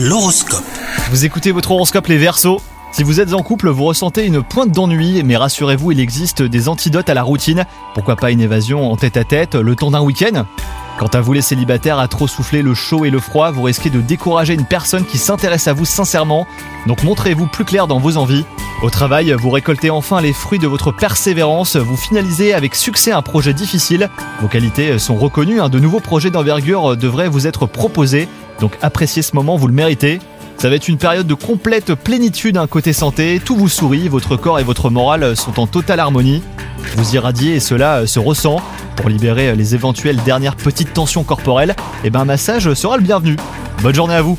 L'horoscope. Vous écoutez votre horoscope les Verseaux Si vous êtes en couple, vous ressentez une pointe d'ennui, mais rassurez-vous, il existe des antidotes à la routine. Pourquoi pas une évasion en tête à tête, le temps d'un week-end? Quant à vous les célibataires, à trop souffler le chaud et le froid, vous risquez de décourager une personne qui s'intéresse à vous sincèrement. Donc montrez-vous plus clair dans vos envies. Au travail, vous récoltez enfin les fruits de votre persévérance, vous finalisez avec succès un projet difficile. Vos qualités sont reconnues, de nouveaux projets d'envergure devraient vous être proposés. Donc appréciez ce moment, vous le méritez. Ça va être une période de complète plénitude un côté santé, tout vous sourit, votre corps et votre morale sont en totale harmonie. Vous irradiez et cela se ressent. Pour libérer les éventuelles dernières petites tensions corporelles, et ben un massage sera le bienvenu. Bonne journée à vous